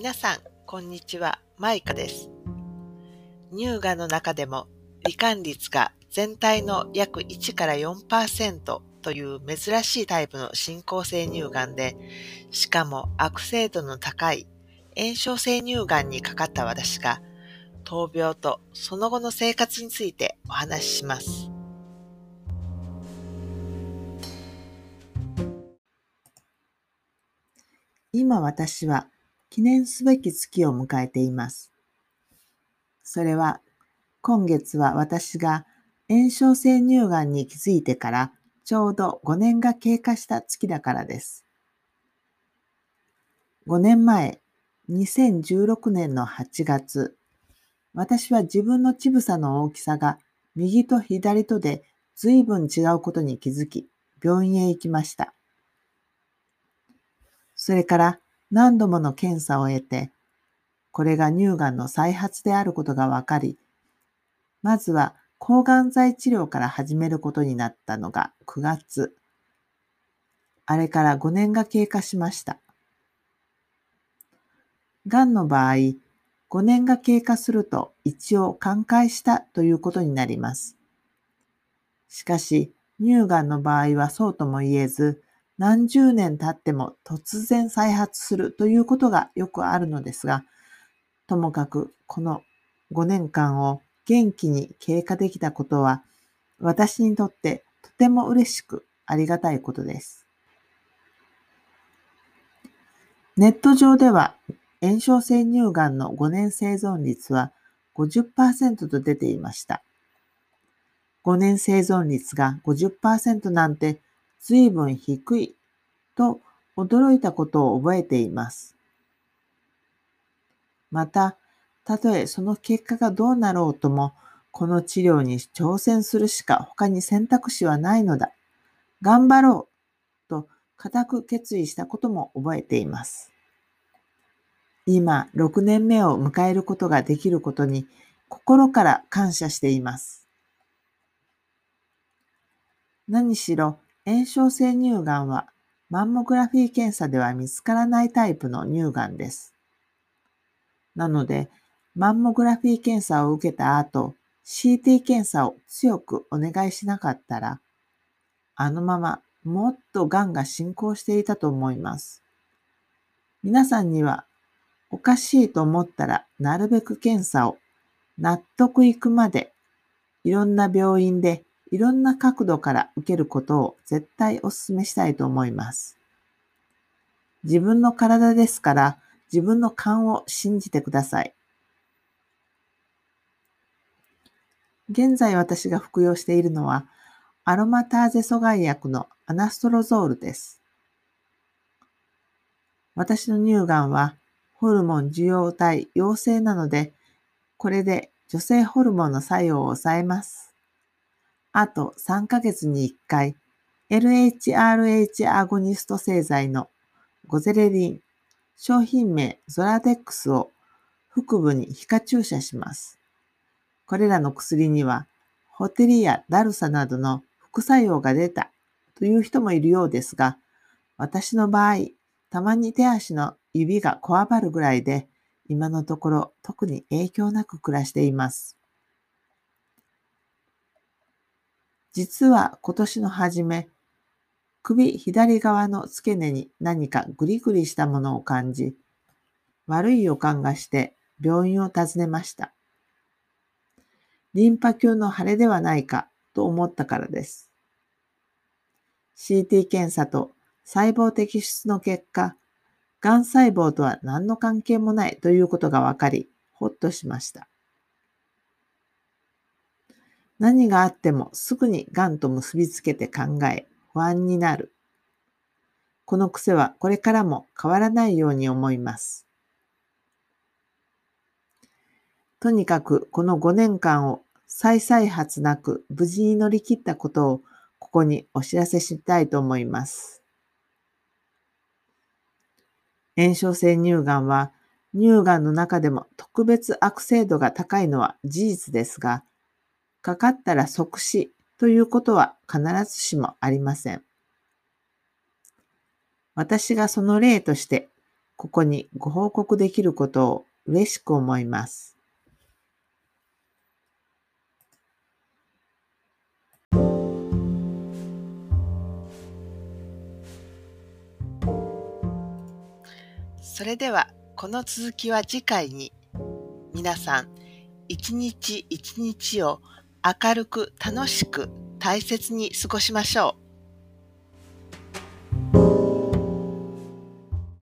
皆さん、こんにちは。マイカです。乳がんの中でも、罹患率が全体の約1から4%という珍しいタイプの進行性乳がんで、しかも悪性度の高い炎症性乳がんにかかった私が、闘病とその後の生活についてお話しします。今私は記念すべき月を迎えています。それは、今月は私が炎症性乳がんに気づいてからちょうど5年が経過した月だからです。5年前、2016年の8月、私は自分の乳房の大きさが右と左とで随分違うことに気づき、病院へ行きました。それから何度もの検査を得て、これが乳がんの再発であることが分かり、まずは抗がん剤治療から始めることになったのが9月。あれから5年が経過しました。がんの場合、5年が経過すると一応寛解したということになります。しかし、乳がんの場合はそうとも言えず、何十年経っても突然再発するということがよくあるのですが、ともかくこの5年間を元気に経過できたことは、私にとってとても嬉しくありがたいことです。ネット上では炎症性乳がんの5年生存率は50%と出ていました。5年生存率が50%なんて随分低いと驚いたことを覚えています。また、たとえその結果がどうなろうとも、この治療に挑戦するしか他に選択肢はないのだ。頑張ろうと固く決意したことも覚えています。今、6年目を迎えることができることに心から感謝しています。何しろ炎症性乳がんはマンモグラフィー検査では見つからないタイプの乳がんです。なので、マンモグラフィー検査を受けた後、CT 検査を強くお願いしなかったら、あのままもっと癌が進行していたと思います。皆さんにはおかしいと思ったらなるべく検査を納得いくまでいろんな病院でいろんな角度から受けることを絶対お勧めしたいと思います。自分の体ですから自分の勘を信じてください。現在私が服用しているのはアロマターゼ阻害薬のアナストロゾールです。私の乳がんはホルモン受容体陽性なので、これで女性ホルモンの作用を抑えます。あと3ヶ月に1回、LHRH アゴニスト製剤のゴゼレリン、商品名ゾラデックスを腹部に皮下注射します。これらの薬には、ホテリやダルサなどの副作用が出たという人もいるようですが、私の場合、たまに手足の指がこわばるぐらいで、今のところ特に影響なく暮らしています。実は今年の初め、首左側の付け根に何かグリグリしたものを感じ、悪い予感がして病院を訪ねました。リンパ球の腫れではないかと思ったからです。CT 検査と細胞摘出の結果、癌細胞とは何の関係もないということが分かり、ほっとしました。何があってもすぐに癌と結びつけて考え、不安になる。この癖はこれからも変わらないように思います。とにかくこの5年間を再々発なく無事に乗り切ったことをここにお知らせしたいと思います。炎症性乳がんは乳がんの中でも特別悪性度が高いのは事実ですが、かかったら即死ということは必ずしもありません。私がその例として、ここにご報告できることを嬉しく思います。それでは、この続きは次回に。皆さん、一日一日を明るく楽しく大切に過ごしましょう。